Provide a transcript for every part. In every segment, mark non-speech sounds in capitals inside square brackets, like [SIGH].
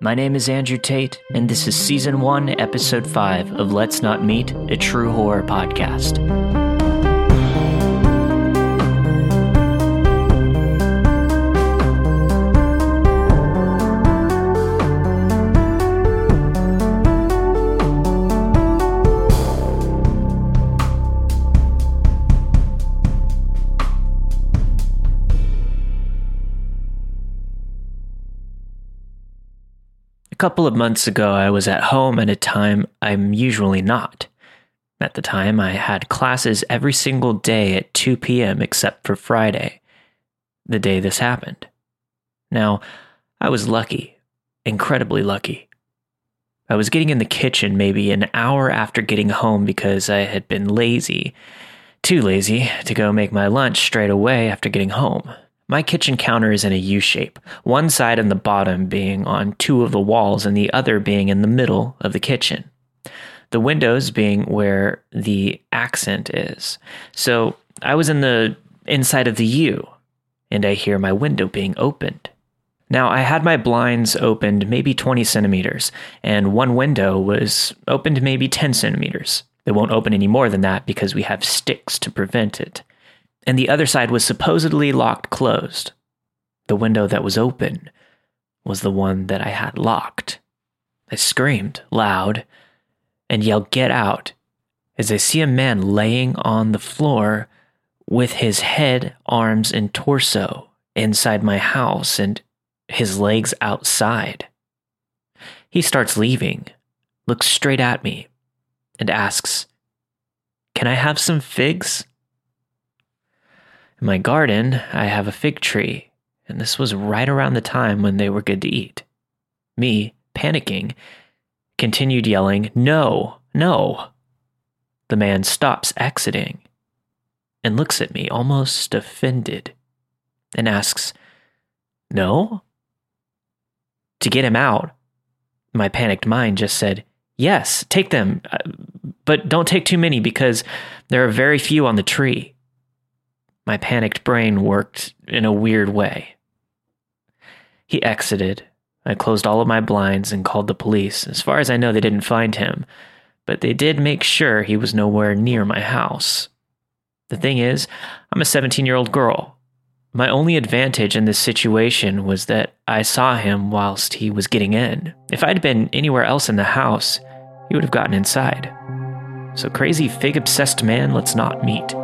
My name is Andrew Tate, and this is Season 1, Episode 5 of Let's Not Meet, a true horror podcast. Couple of months ago, I was at home at a time I'm usually not. At the time, I had classes every single day at 2 p.m. except for Friday, the day this happened. Now, I was lucky, incredibly lucky. I was getting in the kitchen maybe an hour after getting home because I had been lazy, too lazy to go make my lunch straight away after getting home. My kitchen counter is in a U shape, one side and the bottom being on two of the walls and the other being in the middle of the kitchen. The windows being where the accent is. So I was in the inside of the U, and I hear my window being opened. Now, I had my blinds opened maybe 20 centimeters, and one window was opened maybe 10 centimeters. It won't open any more than that because we have sticks to prevent it and the other side was supposedly locked closed. The window that was open was the one that I had locked. I screamed loud and yelled, Get out! as I see a man laying on the floor with his head, arms, and torso inside my house and his legs outside. He starts leaving, looks straight at me, and asks, Can I have some figs? In my garden, I have a fig tree, and this was right around the time when they were good to eat. Me, panicking, continued yelling, No, no. The man stops exiting and looks at me almost offended and asks, No? To get him out, my panicked mind just said, Yes, take them, uh, but don't take too many because there are very few on the tree. My panicked brain worked in a weird way. He exited. I closed all of my blinds and called the police. As far as I know, they didn't find him, but they did make sure he was nowhere near my house. The thing is, I'm a 17 year old girl. My only advantage in this situation was that I saw him whilst he was getting in. If I'd been anywhere else in the house, he would have gotten inside. So, crazy fig obsessed man, let's not meet.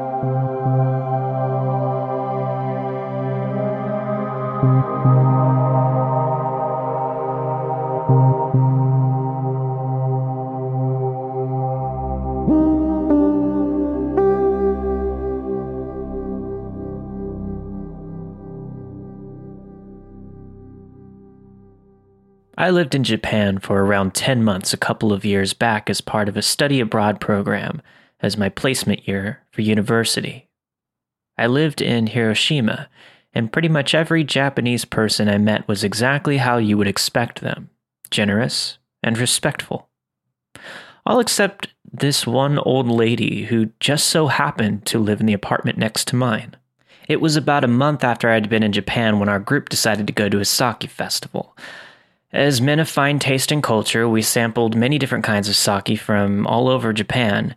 Lived in Japan for around 10 months a couple of years back as part of a study abroad program as my placement year for university. I lived in Hiroshima and pretty much every Japanese person I met was exactly how you would expect them generous and respectful. All except this one old lady who just so happened to live in the apartment next to mine. It was about a month after I'd been in Japan when our group decided to go to a sake festival. As men of fine taste and culture, we sampled many different kinds of sake from all over Japan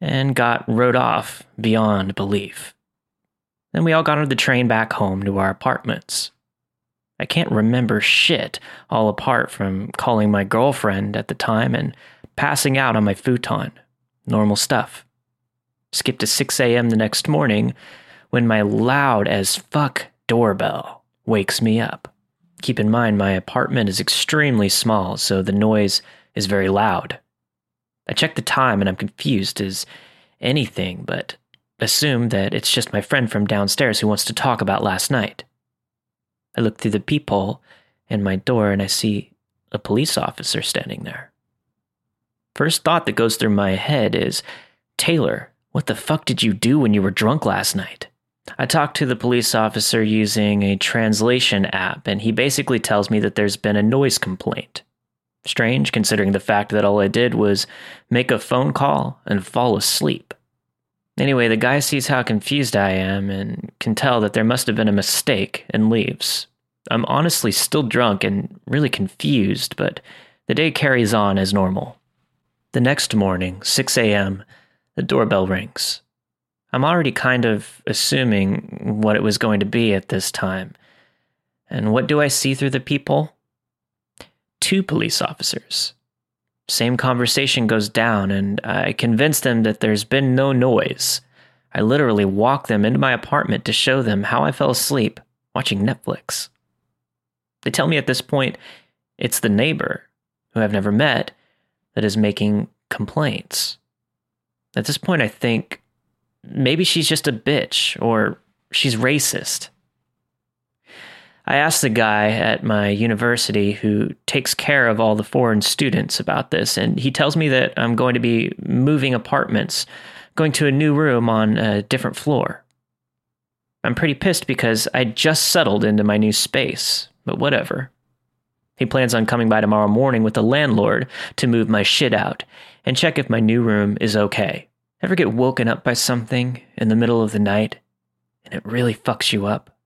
and got rode off beyond belief. Then we all got on the train back home to our apartments. I can't remember shit, all apart from calling my girlfriend at the time and passing out on my futon. Normal stuff. Skip to 6 a.m. the next morning when my loud as fuck doorbell wakes me up. Keep in mind, my apartment is extremely small, so the noise is very loud. I check the time and I'm confused as anything, but assume that it's just my friend from downstairs who wants to talk about last night. I look through the peephole in my door and I see a police officer standing there. First thought that goes through my head is Taylor, what the fuck did you do when you were drunk last night? I talked to the police officer using a translation app, and he basically tells me that there's been a noise complaint. Strange, considering the fact that all I did was make a phone call and fall asleep. Anyway, the guy sees how confused I am and can tell that there must have been a mistake and leaves. I'm honestly still drunk and really confused, but the day carries on as normal. The next morning, 6 a.m., the doorbell rings. I'm already kind of assuming what it was going to be at this time. And what do I see through the people? Two police officers. Same conversation goes down, and I convince them that there's been no noise. I literally walk them into my apartment to show them how I fell asleep watching Netflix. They tell me at this point it's the neighbor, who I've never met, that is making complaints. At this point, I think maybe she's just a bitch or she's racist. I asked the guy at my university who takes care of all the foreign students about this, and he tells me that I'm going to be moving apartments, going to a new room on a different floor. I'm pretty pissed because I just settled into my new space, but whatever. He plans on coming by tomorrow morning with the landlord to move my shit out and check if my new room is okay. Ever get woken up by something in the middle of the night and it really fucks you up?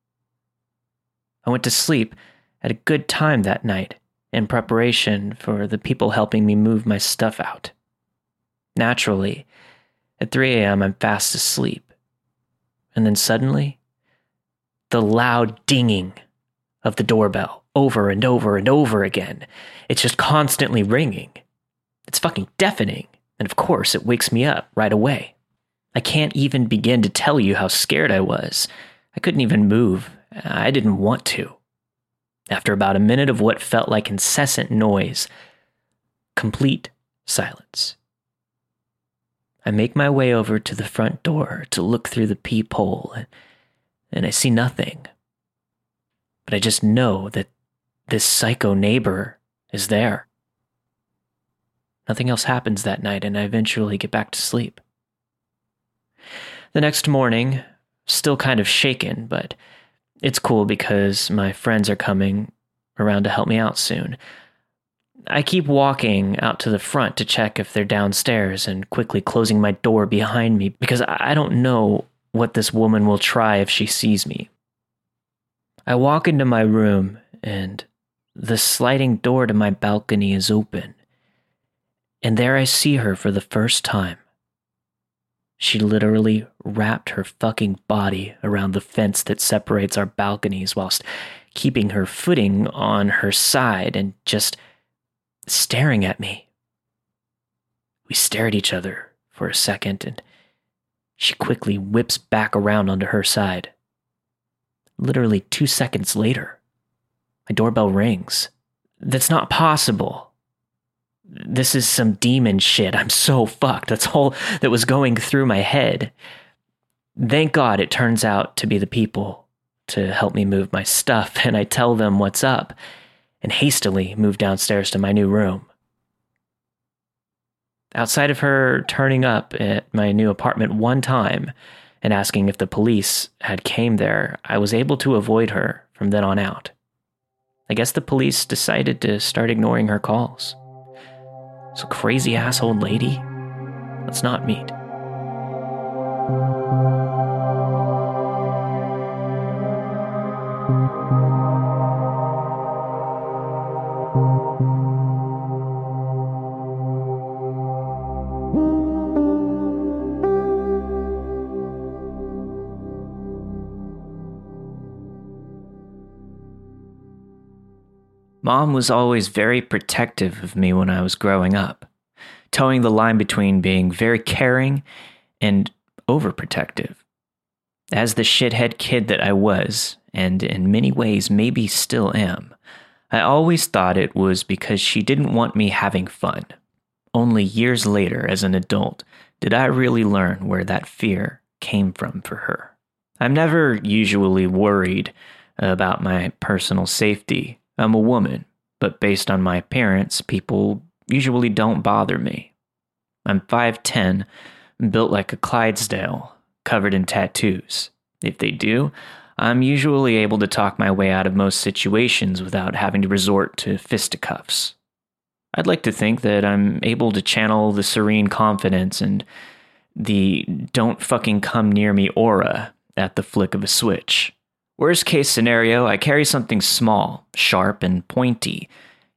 I went to sleep at a good time that night in preparation for the people helping me move my stuff out. Naturally, at 3 a.m., I'm fast asleep. And then suddenly, the loud dinging of the doorbell over and over and over again. It's just constantly ringing. It's fucking deafening. And of course, it wakes me up right away. I can't even begin to tell you how scared I was. I couldn't even move I didn't want to. After about a minute of what felt like incessant noise, complete silence. I make my way over to the front door to look through the peephole, and I see nothing. But I just know that this psycho neighbor is there. Nothing else happens that night, and I eventually get back to sleep. The next morning, still kind of shaken, but it's cool because my friends are coming around to help me out soon. I keep walking out to the front to check if they're downstairs and quickly closing my door behind me because I don't know what this woman will try if she sees me. I walk into my room and the sliding door to my balcony is open. And there I see her for the first time. She literally wrapped her fucking body around the fence that separates our balconies whilst keeping her footing on her side and just staring at me. We stare at each other for a second and she quickly whips back around onto her side. Literally two seconds later, my doorbell rings. That's not possible this is some demon shit. I'm so fucked. That's all that was going through my head. Thank God it turns out to be the people to help me move my stuff, and I tell them what's up and hastily move downstairs to my new room. Outside of her turning up at my new apartment one time and asking if the police had came there, I was able to avoid her from then on out. I guess the police decided to start ignoring her calls. So, crazy asshole lady, let's not meet. Mom was always very protective of me when I was growing up, toeing the line between being very caring and overprotective. As the shithead kid that I was, and in many ways maybe still am, I always thought it was because she didn't want me having fun. Only years later, as an adult, did I really learn where that fear came from for her. I'm never usually worried about my personal safety I'm a woman, but based on my appearance, people usually don't bother me. I'm 5'10, built like a Clydesdale, covered in tattoos. If they do, I'm usually able to talk my way out of most situations without having to resort to fisticuffs. I'd like to think that I'm able to channel the serene confidence and the don't fucking come near me aura at the flick of a switch Worst case scenario, I carry something small, sharp, and pointy,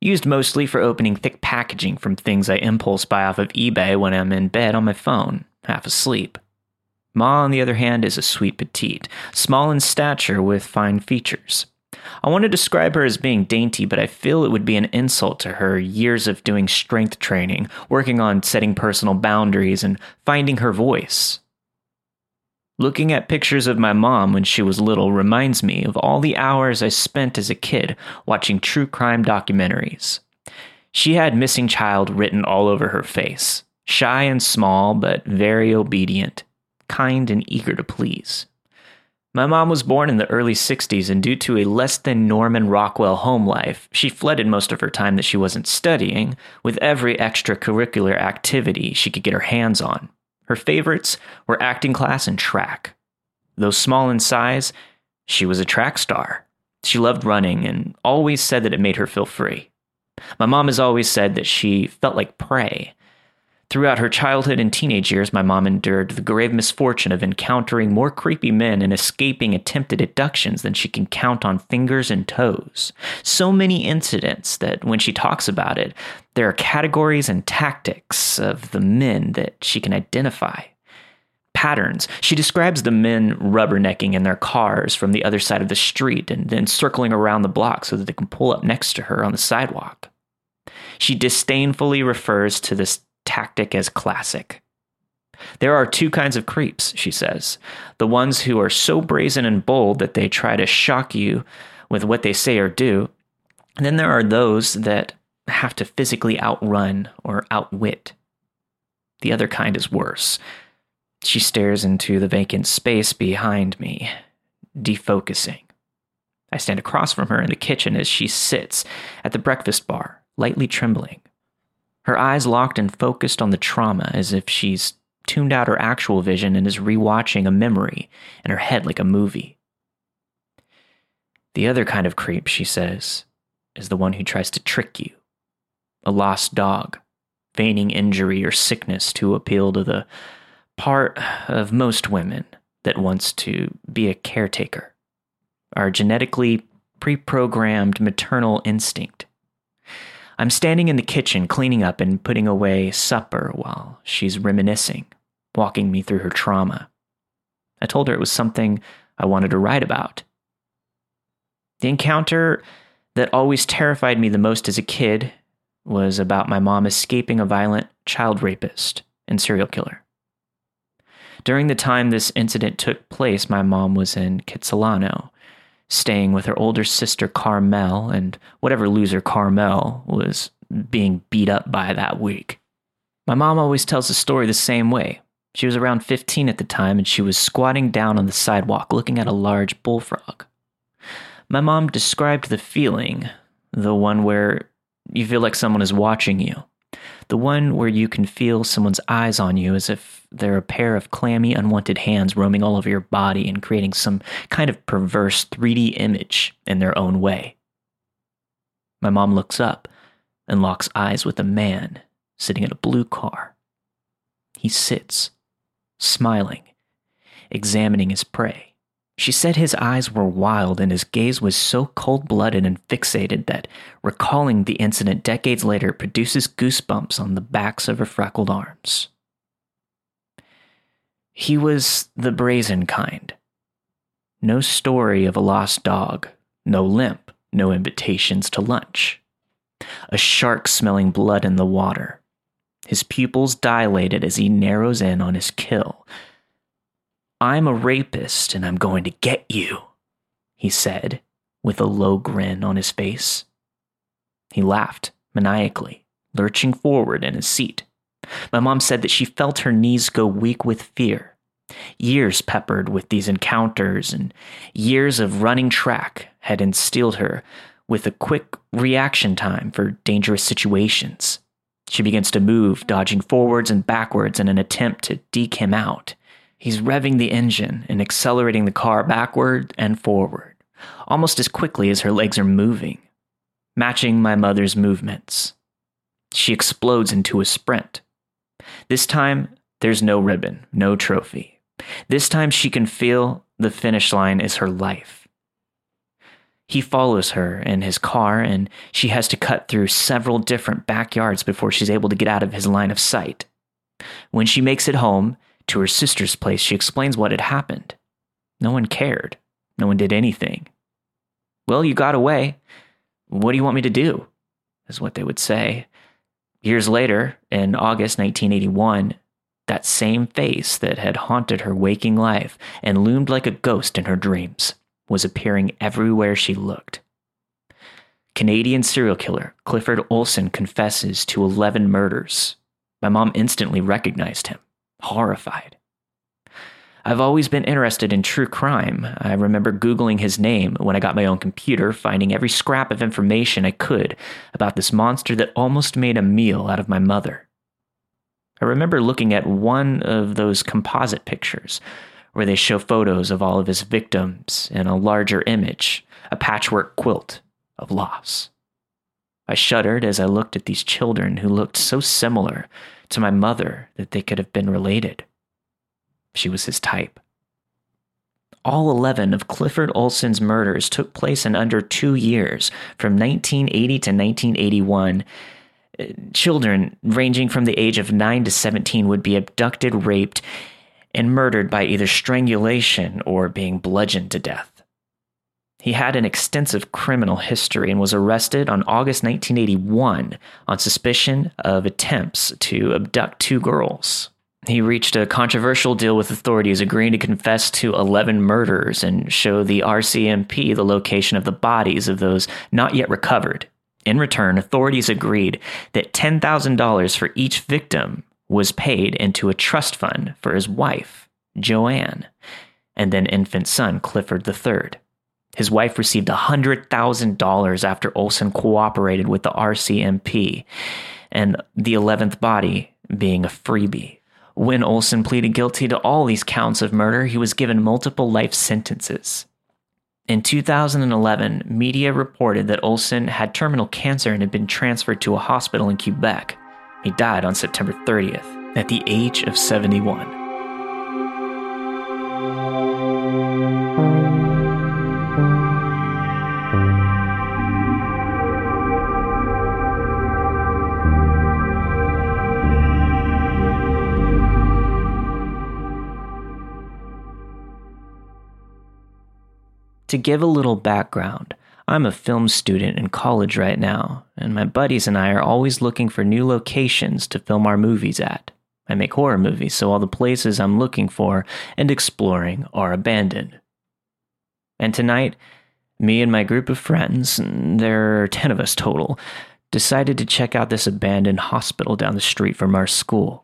used mostly for opening thick packaging from things I impulse buy off of eBay when I'm in bed on my phone, half asleep. Ma, on the other hand, is a sweet petite, small in stature with fine features. I want to describe her as being dainty, but I feel it would be an insult to her years of doing strength training, working on setting personal boundaries, and finding her voice. Looking at pictures of my mom when she was little reminds me of all the hours I spent as a kid watching true crime documentaries. She had missing child written all over her face, shy and small, but very obedient, kind and eager to please. My mom was born in the early 60s, and due to a less than Norman Rockwell home life, she flooded most of her time that she wasn't studying with every extracurricular activity she could get her hands on. Her favorites were acting class and track. Though small in size, she was a track star. She loved running and always said that it made her feel free. My mom has always said that she felt like prey, Throughout her childhood and teenage years, my mom endured the grave misfortune of encountering more creepy men and escaping attempted abductions than she can count on fingers and toes. So many incidents that when she talks about it, there are categories and tactics of the men that she can identify. Patterns. She describes the men rubbernecking in their cars from the other side of the street and then circling around the block so that they can pull up next to her on the sidewalk. She disdainfully refers to this tactic as classic. There are two kinds of creeps, she says the ones who are so brazen and bold that they try to shock you with what they say or do. And then there are those that have to physically outrun or outwit. The other kind is worse. She stares into the vacant space behind me, defocusing. I stand across from her in the kitchen as she sits at the breakfast bar, lightly trembling her eyes locked and focused on the trauma as if she's tuned out her actual vision and is rewatching a memory in her head like a movie. The other kind of creep, she says, is the one who tries to trick you. A lost dog, feigning injury or sickness to appeal to the part of most women that wants to be a caretaker. Our genetically pre programmed maternal instinct I'm standing in the kitchen cleaning up and putting away supper while she's reminiscing, walking me through her trauma. I told her it was something I wanted to write about. The encounter that always terrified me the most as a kid was about my mom escaping a violent child rapist and serial killer. During the time this incident took place, my mom was in Kitsilano, staying with her older sister Carmel and whatever loser Carmel was being beat up by that week. My mom always tells the story the same way. She was around 15 at the time and she was squatting down on the sidewalk looking at a large bullfrog. My mom described the feeling, the one where you feel like someone is watching you, the one where you can feel someone's eyes on you as if they're a pair of clammy, unwanted hands roaming all over your body and creating some kind of perverse 3D image in their own way. My mom looks up and locks eyes with a man sitting in a blue car. He sits, smiling, examining his prey. She said his eyes were wild and his gaze was so cold blooded and fixated that recalling the incident decades later produces goosebumps on the backs of her freckled arms. He was the brazen kind. No story of a lost dog, no limp, no invitations to lunch. A shark smelling blood in the water. His pupils dilated as he narrows in on his kill, I'm a rapist and I'm going to get you, he said, with a low grin on his face. He laughed maniacally, lurching forward in his seat. My mom said that she felt her knees go weak with fear. Years peppered with these encounters and years of running track had instilled her with a quick reaction time for dangerous situations. She begins to move, dodging forwards and backwards in an attempt to deke him out. He's revving the engine and accelerating the car backward and forward, almost as quickly as her legs are moving, matching my mother's movements. She explodes into a sprint. This time, there's no ribbon, no trophy. This time, she can feel the finish line is her life. He follows her in his car, and she has to cut through several different backyards before she's able to get out of his line of sight. When she makes it home to her sister's place, she explains what had happened. No one cared. No one did anything. Well, you got away. What do you want me to do? Is what they would say. Years later, in August 1981, that same face that had haunted her waking life and loomed like a ghost in her dreams was appearing everywhere she looked. Canadian serial killer Clifford Olson confesses to 11 murders. My mom instantly recognized him, horrified. I've always been interested in true crime. I remember Googling his name when I got my own computer, finding every scrap of information I could about this monster that almost made a meal out of my mother. I remember looking at one of those composite pictures where they show photos of all of his victims in a larger image, a patchwork quilt of loss. I shuddered as I looked at these children who looked so similar to my mother that they could have been related. She was his type. All 11 of Clifford Olson's murders took place in under two years, from 1980 to 1981. Children ranging from the age of 9 to 17 would be abducted, raped, and murdered by either strangulation or being bludgeoned to death. He had an extensive criminal history and was arrested on August 1981 on suspicion of attempts to abduct two girls. He reached a controversial deal with authorities, agreeing to confess to 11 murders and show the RCMP the location of the bodies of those not yet recovered. In return, authorities agreed that $10,000 for each victim was paid into a trust fund for his wife, Joanne, and then infant son, Clifford III. His wife received $100,000 after Olson cooperated with the RCMP, and the 11th body being a freebie. When Olson pleaded guilty to all these counts of murder, he was given multiple life sentences. In 2011, media reported that Olson had terminal cancer and had been transferred to a hospital in Quebec. He died on September 30th at the age of 71. To give a little background, I'm a film student in college right now, and my buddies and I are always looking for new locations to film our movies at. I make horror movies, so all the places I'm looking for and exploring are abandoned. And tonight, me and my group of friends, there are 10 of us total, decided to check out this abandoned hospital down the street from our school.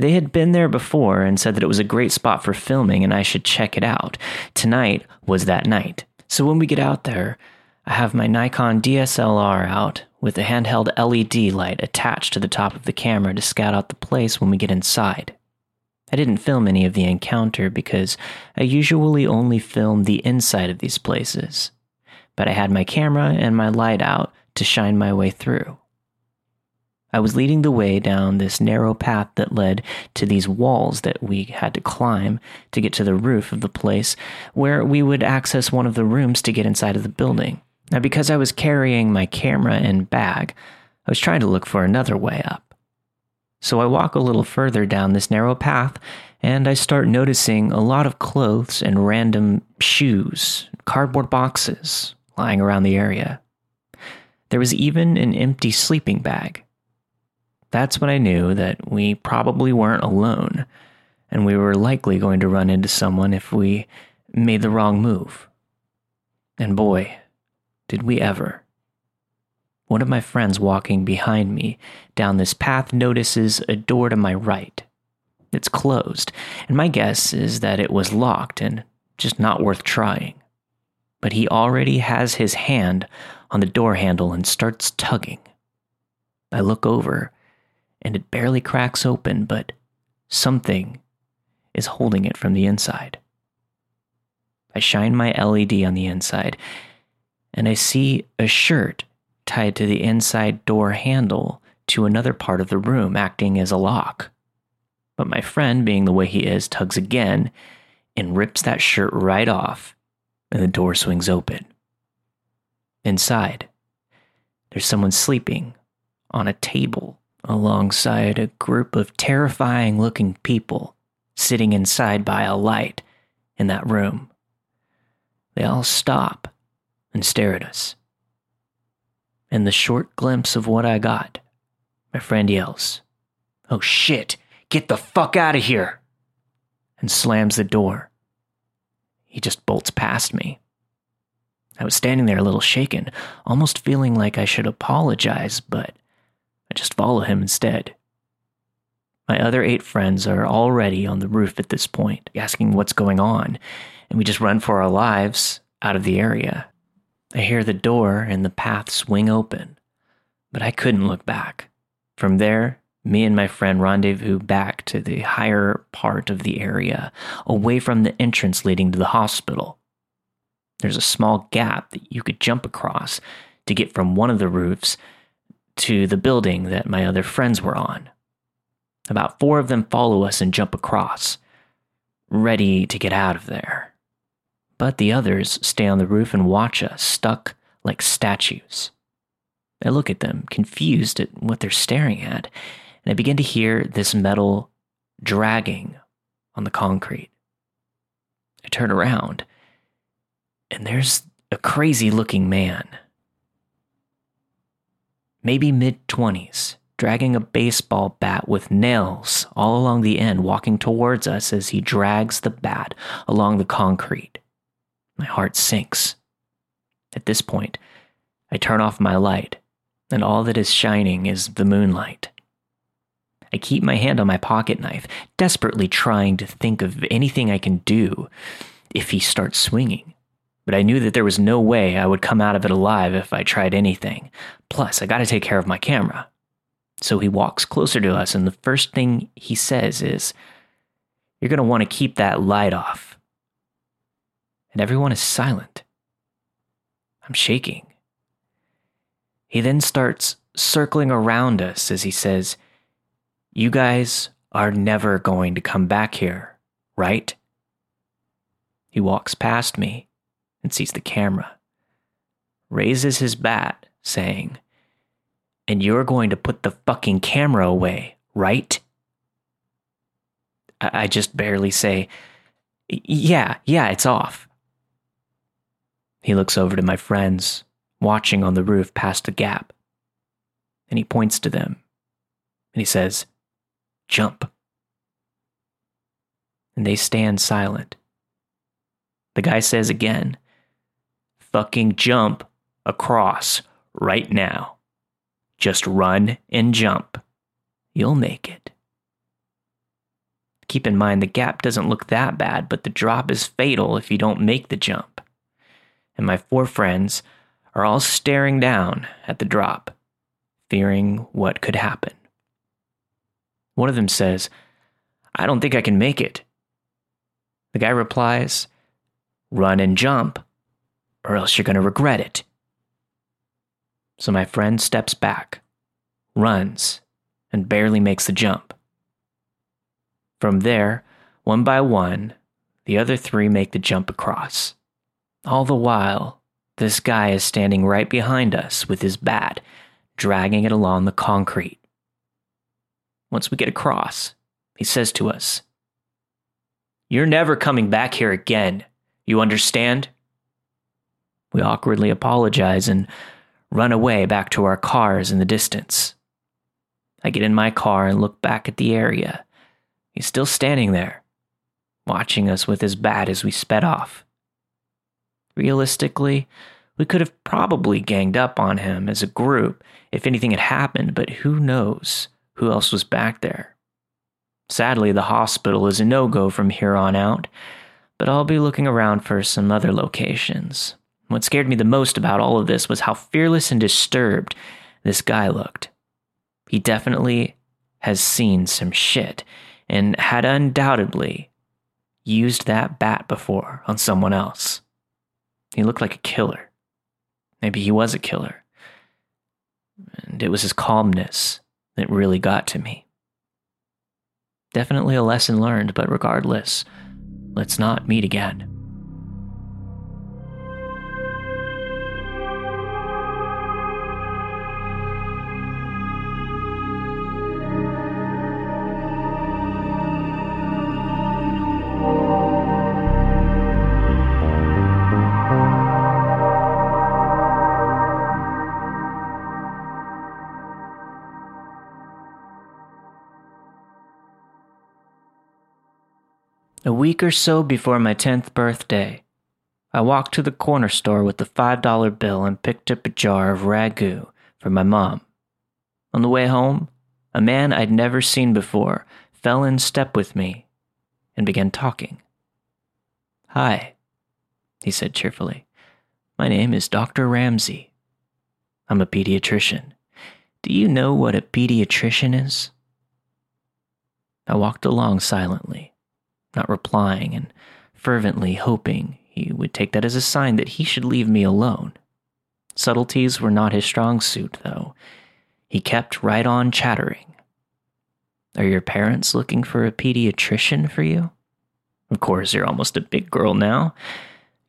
They had been there before and said that it was a great spot for filming and I should check it out. Tonight was that night. So when we get out there, I have my Nikon DSLR out with a handheld LED light attached to the top of the camera to scout out the place when we get inside. I didn't film any of the encounter because I usually only film the inside of these places. But I had my camera and my light out to shine my way through. I was leading the way down this narrow path that led to these walls that we had to climb to get to the roof of the place, where we would access one of the rooms to get inside of the building. Now, because I was carrying my camera and bag, I was trying to look for another way up. So I walk a little further down this narrow path, and I start noticing a lot of clothes and random shoes, cardboard boxes lying around the area. There was even an empty sleeping bag that's when I knew that we probably weren't alone, and we were likely going to run into someone if we made the wrong move. And boy, did we ever. One of my friends walking behind me down this path notices a door to my right. It's closed, and my guess is that it was locked and just not worth trying. But he already has his hand on the door handle and starts tugging. I look over and it barely cracks open, but something is holding it from the inside. I shine my LED on the inside, and I see a shirt tied to the inside door handle to another part of the room, acting as a lock. But my friend, being the way he is, tugs again and rips that shirt right off, and the door swings open. Inside, there's someone sleeping on a table alongside a group of terrifying looking people sitting inside by a light in that room. They all stop and stare at us. In the short glimpse of what I got, my friend yells, Oh shit, get the fuck out of here! and slams the door. He just bolts past me. I was standing there a little shaken, almost feeling like I should apologize, but I just follow him instead. My other eight friends are already on the roof at this point, asking what's going on, and we just run for our lives out of the area. I hear the door and the path swing open, but I couldn't look back. From there, me and my friend rendezvous back to the higher part of the area, away from the entrance leading to the hospital. There's a small gap that you could jump across to get from one of the roofs to the building that my other friends were on. About four of them follow us and jump across, ready to get out of there. But the others stay on the roof and watch us, stuck like statues. I look at them, confused at what they're staring at, and I begin to hear this metal dragging on the concrete. I turn around and there's a crazy looking man. Maybe mid 20s, dragging a baseball bat with nails all along the end, walking towards us as he drags the bat along the concrete. My heart sinks. At this point, I turn off my light, and all that is shining is the moonlight. I keep my hand on my pocket knife, desperately trying to think of anything I can do if he starts swinging but I knew that there was no way I would come out of it alive if I tried anything. Plus, I gotta take care of my camera. So he walks closer to us, and the first thing he says is, You're gonna wanna keep that light off. And everyone is silent. I'm shaking. He then starts circling around us as he says, You guys are never going to come back here, right? He walks past me and sees the camera, raises his bat, saying, And you're going to put the fucking camera away, right? I, I just barely say, Yeah, yeah, it's off. He looks over to my friends, watching on the roof past the gap, and he points to them, and he says, Jump. And they stand silent. The guy says again, fucking jump across right now. Just run and jump. You'll make it. Keep in mind the gap doesn't look that bad, but the drop is fatal if you don't make the jump. And my four friends are all staring down at the drop, fearing what could happen. One of them says, I don't think I can make it. The guy replies, Run and jump or else you're going to regret it. So my friend steps back, runs, and barely makes the jump. From there, one by one, the other three make the jump across. All the while, this guy is standing right behind us with his bat, dragging it along the concrete. Once we get across, he says to us, You're never coming back here again. You understand? We awkwardly apologize and run away back to our cars in the distance. I get in my car and look back at the area. He's still standing there, watching us with his bat as we sped off. Realistically, we could have probably ganged up on him as a group if anything had happened, but who knows who else was back there. Sadly, the hospital is a no go from here on out, but I'll be looking around for some other locations. What scared me the most about all of this was how fearless and disturbed this guy looked. He definitely has seen some shit and had undoubtedly used that bat before on someone else. He looked like a killer. Maybe he was a killer. And it was his calmness that really got to me. Definitely a lesson learned, but regardless, let's not meet again. Week or so before my 10th birthday, I walked to the corner store with the $5 bill and picked up a jar of ragu for my mom. On the way home, a man I'd never seen before fell in step with me and began talking. Hi, he said cheerfully. My name is Dr. Ramsey. I'm a pediatrician. Do you know what a pediatrician is? I walked along silently, not replying and fervently hoping he would take that as a sign that he should leave me alone. Subtleties were not his strong suit, though. He kept right on chattering. Are your parents looking for a pediatrician for you? Of course, you're almost a big girl now.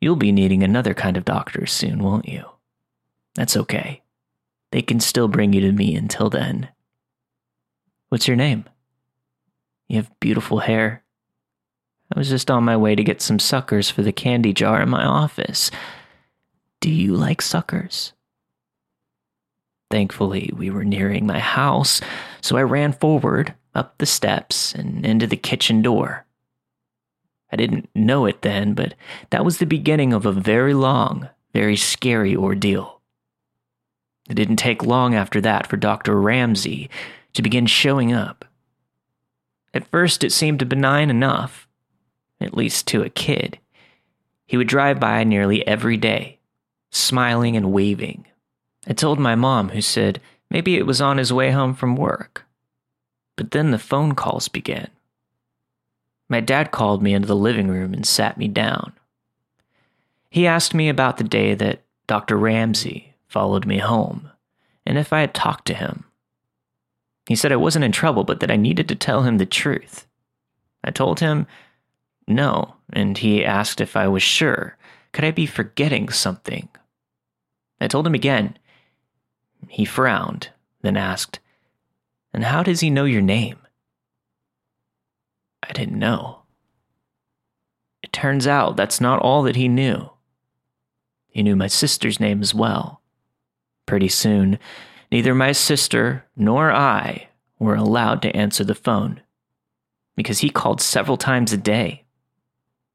You'll be needing another kind of doctor soon, won't you? That's okay. They can still bring you to me until then. What's your name? You have beautiful hair. I was just on my way to get some suckers for the candy jar in my office. Do you like suckers? Thankfully, we were nearing my house, so I ran forward, up the steps, and into the kitchen door. I didn't know it then, but that was the beginning of a very long, very scary ordeal. It didn't take long after that for Dr. Ramsey to begin showing up. At first, it seemed benign enough, at least to a kid. He would drive by nearly every day, smiling and waving. I told my mom, who said maybe it was on his way home from work. But then the phone calls began. My dad called me into the living room and sat me down. He asked me about the day that Dr. Ramsey followed me home and if I had talked to him. He said I wasn't in trouble, but that I needed to tell him the truth. I told him no, and he asked if I was sure. Could I be forgetting something? I told him again. He frowned, then asked, And how does he know your name? I didn't know. It turns out that's not all that he knew. He knew my sister's name as well. Pretty soon, neither my sister nor I were allowed to answer the phone because he called several times a day.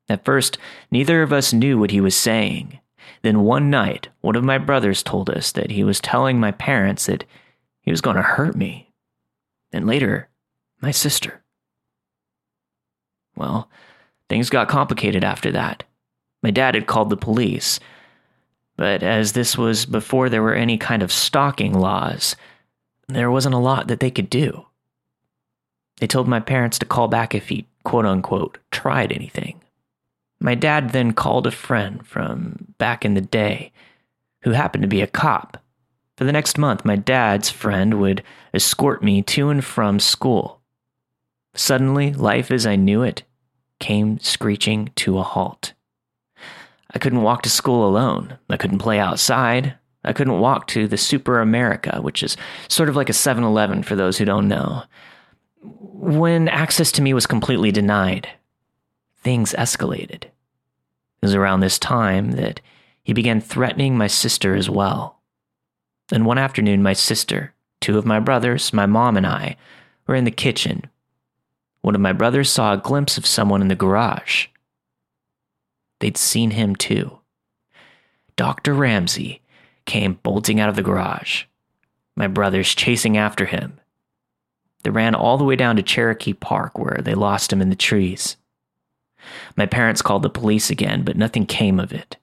At first, neither of us knew what he was saying. Then one night, one of my brothers told us that he was telling my parents that he was going to hurt me. And later, my sister. Well, things got complicated after that. My dad had called the police, but as this was before there were any kind of stalking laws, there wasn't a lot that they could do. They told my parents to call back if he, quote unquote, tried anything. My dad then called a friend from back in the day who happened to be a cop. For the next month, my dad's friend would escort me to and from school. Suddenly, life as I knew it came screeching to a halt. I couldn't walk to school alone. I couldn't play outside. I couldn't walk to the Super America, which is sort of like a 7 Eleven for those who don't know. When access to me was completely denied, things escalated. It was around this time that he began threatening my sister as well. And one afternoon, my sister, two of my brothers, my mom, and I were in the kitchen. One of my brothers saw a glimpse of someone in the garage. They'd seen him too. Dr. Ramsey came bolting out of the garage, my brothers chasing after him. They ran all the way down to Cherokee Park where they lost him in the trees. My parents called the police again, but nothing came of it.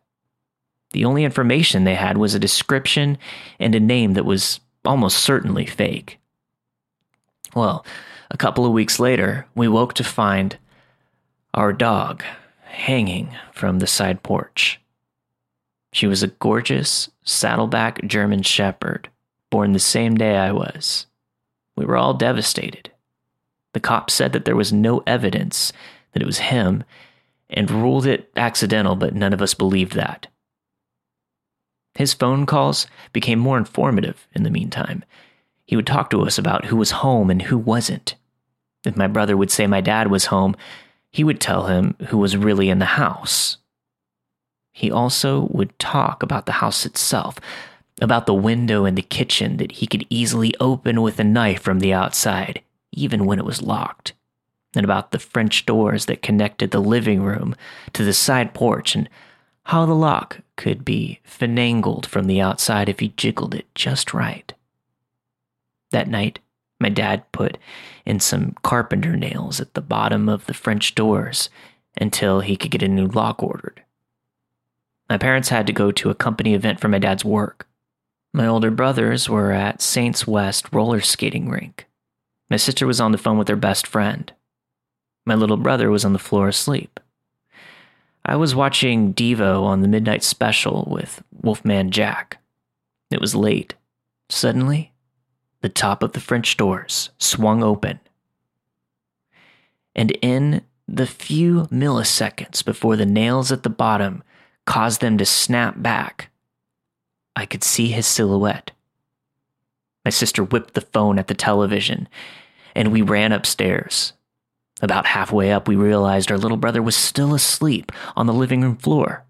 The only information they had was a description and a name that was almost certainly fake. Well, a couple of weeks later, we woke to find our dog hanging from the side porch. She was a gorgeous saddleback German shepherd, born the same day I was. We were all devastated. The cops said that there was no evidence that it was him and ruled it accidental, but none of us believed that. His phone calls became more informative in the meantime. He would talk to us about who was home and who wasn't. If my brother would say my dad was home, he would tell him who was really in the house. He also would talk about the house itself, about the window in the kitchen that he could easily open with a knife from the outside, even when it was locked. And about the French doors that connected the living room to the side porch, and how the lock could be finangled from the outside if you jiggled it just right. That night, my dad put in some carpenter nails at the bottom of the French doors until he could get a new lock ordered. My parents had to go to a company event for my dad's work. My older brothers were at Saints West roller skating rink. My sister was on the phone with her best friend. My little brother was on the floor asleep. I was watching Devo on the midnight special with Wolfman Jack. It was late. Suddenly, the top of the French doors swung open. And in the few milliseconds before the nails at the bottom caused them to snap back, I could see his silhouette. My sister whipped the phone at the television, and we ran upstairs. About halfway up, we realized our little brother was still asleep on the living room floor.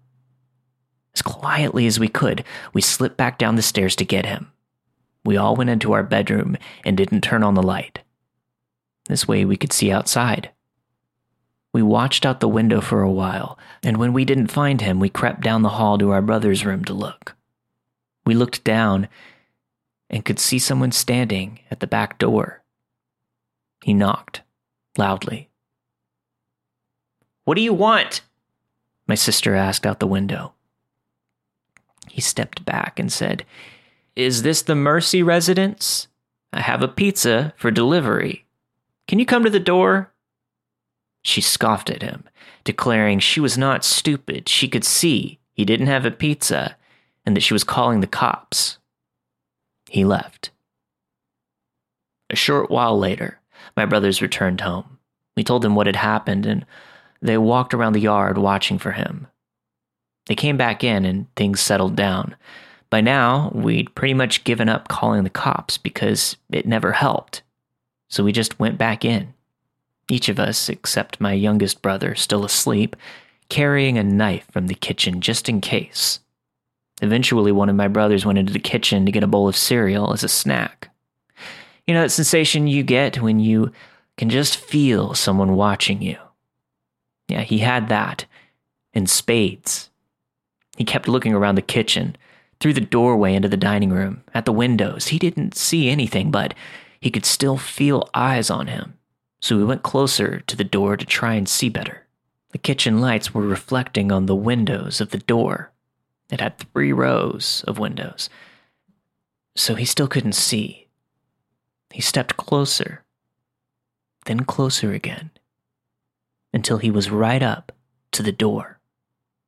As quietly as we could, we slipped back down the stairs to get him. We all went into our bedroom and didn't turn on the light. This way we could see outside. We watched out the window for a while, and when we didn't find him, we crept down the hall to our brother's room to look. We looked down and could see someone standing at the back door. He knocked loudly. What do you want? My sister asked out the window. He stepped back and said, Is this the Mercy residence? I have a pizza for delivery. Can you come to the door? She scoffed at him, declaring she was not stupid. She could see he didn't have a pizza and that she was calling the cops. He left. A short while later, my brothers returned home. We told them what had happened, and they walked around the yard watching for him. They came back in, and things settled down. By now, we'd pretty much given up calling the cops because it never helped. So we just went back in. Each of us, except my youngest brother, still asleep, carrying a knife from the kitchen just in case. Eventually, one of my brothers went into the kitchen to get a bowl of cereal as a snack. You know that sensation you get when you can just feel someone watching you. Yeah, he had that in spades. He kept looking around the kitchen, through the doorway into the dining room, at the windows. He didn't see anything, but he could still feel eyes on him. So he went closer to the door to try and see better. The kitchen lights were reflecting on the windows of the door. It had three rows of windows. So he still couldn't see. He stepped closer, then closer again, until he was right up to the door,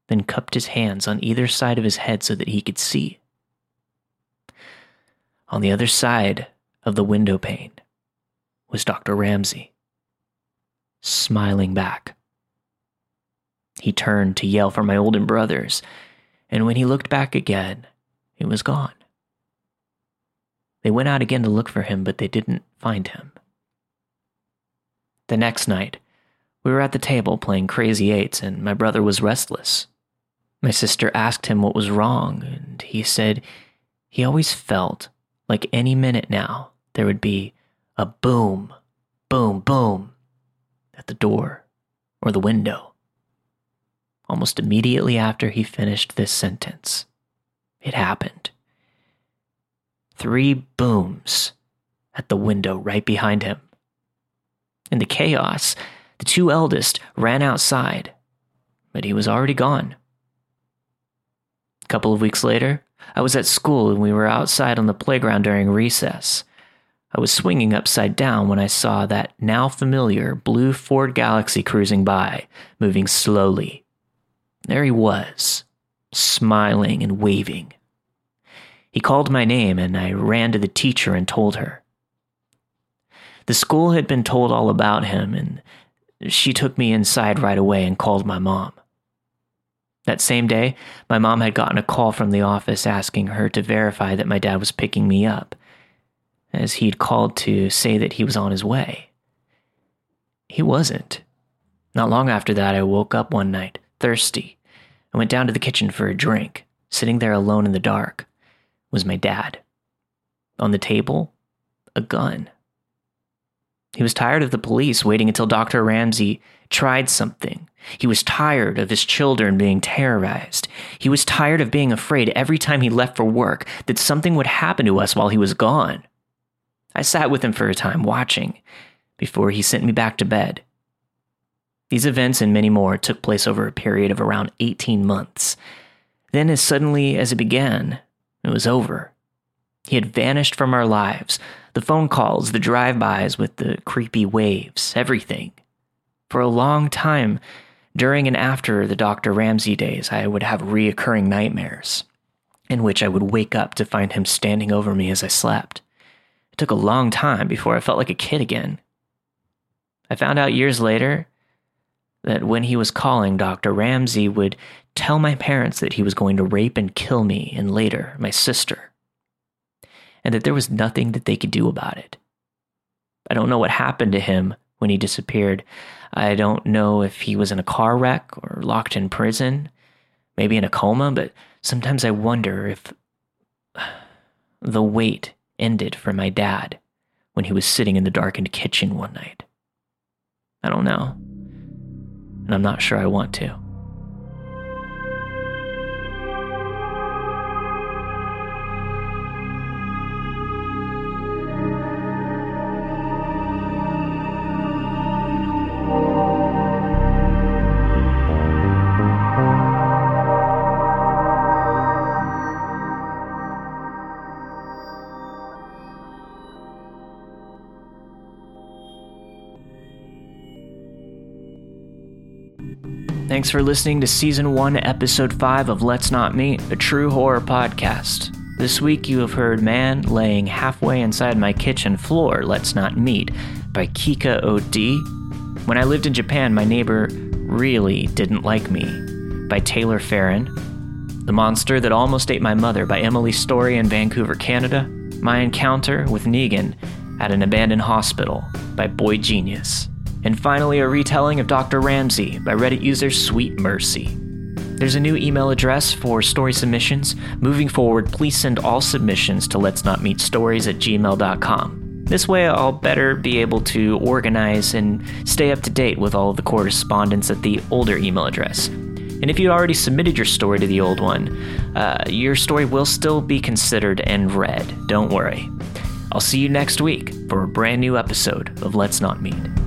then cupped his hands on either side of his head so that he could see. On the other side of the window pane was Dr. Ramsey, smiling back. He turned to yell for my older brothers, and when he looked back again, he was gone. They went out again to look for him, but they didn't find him. The next night, we were at the table playing crazy eights, and my brother was restless. My sister asked him what was wrong, and he said he always felt like any minute now there would be a boom, boom, boom at the door or the window. Almost immediately after he finished this sentence, it happened three booms at the window right behind him. In the chaos, the two eldest ran outside, but he was already gone. A couple of weeks later, I was at school and we were outside on the playground during recess. I was swinging upside down when I saw that now familiar blue Ford Galaxie cruising by, moving slowly. There he was, smiling and waving. He called my name, and I ran to the teacher and told her. The school had been told all about him, and she took me inside right away and called my mom. That same day, my mom had gotten a call from the office asking her to verify that my dad was picking me up, as he'd called to say that he was on his way. He wasn't. Not long after that, I woke up one night, thirsty, and went down to the kitchen for a drink, sitting there alone in the dark was my dad. On the table, a gun. He was tired of the police waiting until Dr. Ramsey tried something. He was tired of his children being terrorized. He was tired of being afraid every time he left for work that something would happen to us while he was gone. I sat with him for a time watching before he sent me back to bed. These events and many more took place over a period of around 18 months. Then, as suddenly as it began, it was over. He had vanished from our lives the phone calls, the drive bys with the creepy waves, everything. For a long time, during and after the Dr. Ramsey days, I would have reoccurring nightmares, in which I would wake up to find him standing over me as I slept. It took a long time before I felt like a kid again. I found out years later that when he was calling, Dr. Ramsey would tell my parents that he was going to rape and kill me and later my sister and that there was nothing that they could do about it. I don't know what happened to him when he disappeared. I don't know if he was in a car wreck or locked in prison, maybe in a coma, but sometimes I wonder if [SIGHS] the wait ended for my dad when he was sitting in the darkened kitchen one night. I don't know, and I'm not sure I want to. Thanks for listening to Season 1, Episode 5 of Let's Not Meet, a true horror podcast. This week you have heard Man laying halfway inside my kitchen floor, Let's Not Meet, by Kika O.D. When I lived in Japan, my neighbor really didn't like me, by Taylor Ferran. The Monster That Almost Ate My Mother by Emily Story in Vancouver, Canada. My Encounter with Negan at an Abandoned Hospital by Boy Genius. And finally, a retelling of Dr. Ramsey by Reddit user Sweet Mercy. There's a new email address for story submissions. Moving forward, please send all submissions to let's not meet stories at gmail.com. This way, I'll better be able to organize and stay up to date with all of the correspondence at the older email address. And if you already submitted your story to the old one, uh, your story will still be considered and read. Don't worry. I'll see you next week for a brand new episode of Let's Not Meet.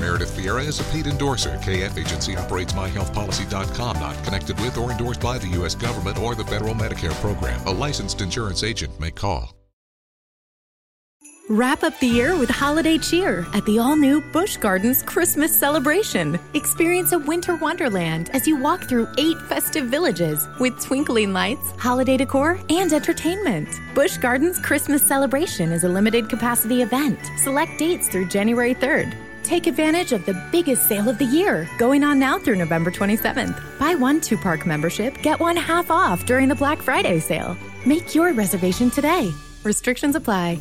Meredith Vieira is a paid endorser. KF Agency operates myhealthpolicy.com, not connected with or endorsed by the U.S. government or the federal Medicare program. A licensed insurance agent may call. Wrap up the year with holiday cheer at the all new Busch Gardens Christmas celebration. Experience a winter wonderland as you walk through eight festive villages with twinkling lights, holiday decor, and entertainment. Busch Gardens Christmas celebration is a limited capacity event. Select dates through January 3rd. Take advantage of the biggest sale of the year, going on now through November 27th. Buy one two park membership, get one half off during the Black Friday sale. Make your reservation today. Restrictions apply.